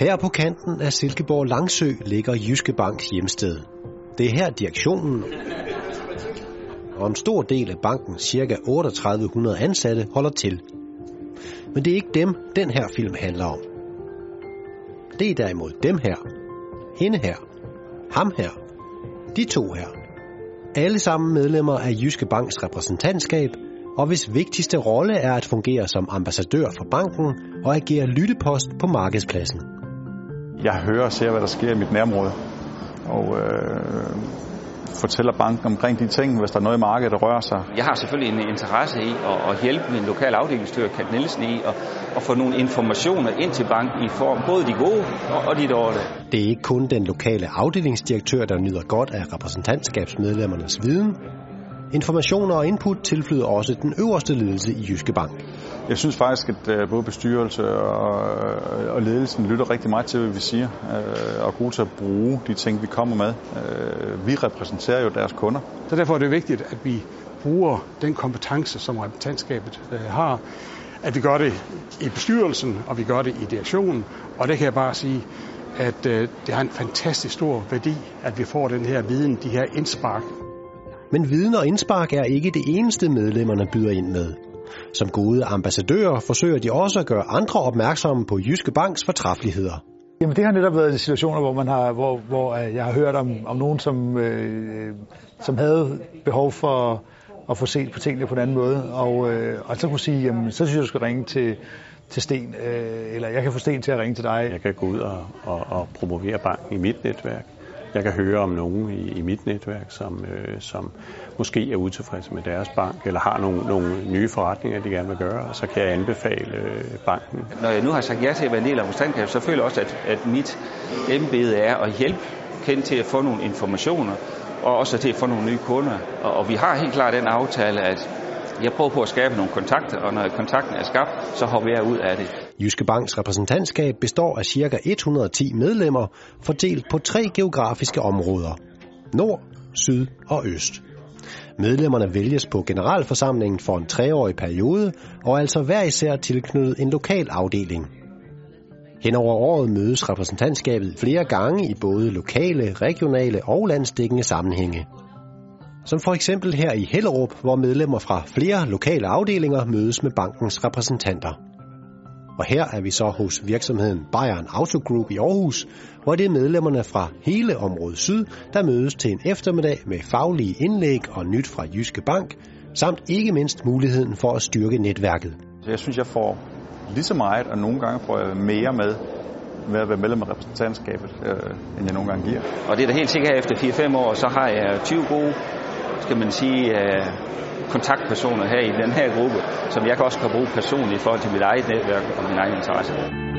Her på kanten af Silkeborg Langsø ligger Jyske Banks hjemsted. Det er her direktionen og en stor del af banken, ca. 3800 ansatte holder til. Men det er ikke dem, den her film handler om. Det er derimod dem her, hende her, ham her, de to her. Alle sammen medlemmer af Jyske Banks repræsentantskab, og hvis vigtigste rolle er at fungere som ambassadør for banken og agere lyttepost på markedspladsen. Jeg hører og ser, hvad der sker i mit nærområde. Og øh, fortæller banken omkring de ting, hvis der er noget i markedet, der rører sig. Jeg har selvfølgelig en interesse i at, at hjælpe min lokale afdelingsstyrer, Kat Nielsen, i at, at få nogle informationer ind til banken i form både de gode og, og de dårlige. Det er ikke kun den lokale afdelingsdirektør, der nyder godt af repræsentantskabsmedlemmernes viden. Informationer og input tilflyder også den øverste ledelse i Jyske Bank. Jeg synes faktisk, at øh, både bestyrelse og, og ledelsen lytter rigtig meget til, hvad vi siger, øh, og er gode til at bruge de ting, vi kommer med. Øh, vi repræsenterer jo deres kunder. Så derfor er det vigtigt, at vi bruger den kompetence, som repræsentantskabet har, at vi gør det i bestyrelsen, og vi gør det i direktionen. Og det kan jeg bare sige, at det har en fantastisk stor værdi, at vi får den her viden, de her indspark. Men viden og indspark er ikke det eneste medlemmerne byder ind med. Som gode ambassadører forsøger de også at gøre andre opmærksomme på Jyske Banks fortræffeligheder. Jamen det har netop været situationer, hvor man har, hvor, hvor jeg har hørt om, om nogen, som, øh, som havde behov for at få set på tingene på en anden måde, og, øh, og så kunne sige, jamen, så synes jeg, du skal ringe til, til Sten, øh, eller jeg kan få Sten til at ringe til dig. Jeg kan gå ud og, og, og promovere banken i mit netværk. Jeg kan høre om nogen i, i mit netværk, som, øh, som måske er utilfredse med deres bank, eller har nogle, nogle nye forretninger, de gerne vil gøre, og så kan jeg anbefale øh, banken. Når jeg nu har sagt ja til at være en del af Mustangkab, så føler jeg også, at, at mit embede er at hjælpe kendt til at få nogle informationer, og også til at få nogle nye kunder. Og, og vi har helt klart den aftale, at jeg prøver på at skabe nogle kontakter, og når kontakten er skabt, så hopper jeg ud af det. Jyske Banks repræsentantskab består af ca. 110 medlemmer, fordelt på tre geografiske områder. Nord, Syd og Øst. Medlemmerne vælges på generalforsamlingen for en treårig periode, og altså hver især tilknyttet en lokal afdeling. Hen over året mødes repræsentantskabet flere gange i både lokale, regionale og landsdækkende sammenhænge. Som for eksempel her i Hellerup, hvor medlemmer fra flere lokale afdelinger mødes med bankens repræsentanter. Og her er vi så hos virksomheden Bayern Auto Group i Aarhus, hvor det er medlemmerne fra hele området Syd, der mødes til en eftermiddag med faglige indlæg og nyt fra Jyske Bank, samt ikke mindst muligheden for at styrke netværket. Jeg synes, jeg får lige så meget, og nogle gange får jeg mere med med at være medlem af repræsentantskabet, øh, end jeg nogle gange giver. Og det er da helt sikkert, at efter 4-5 år, så har jeg 20 gode, skal man sige, øh, kontaktpersoner her i den her gruppe, som jeg også kan bruge personligt i forhold til mit eget netværk og min egen interesse.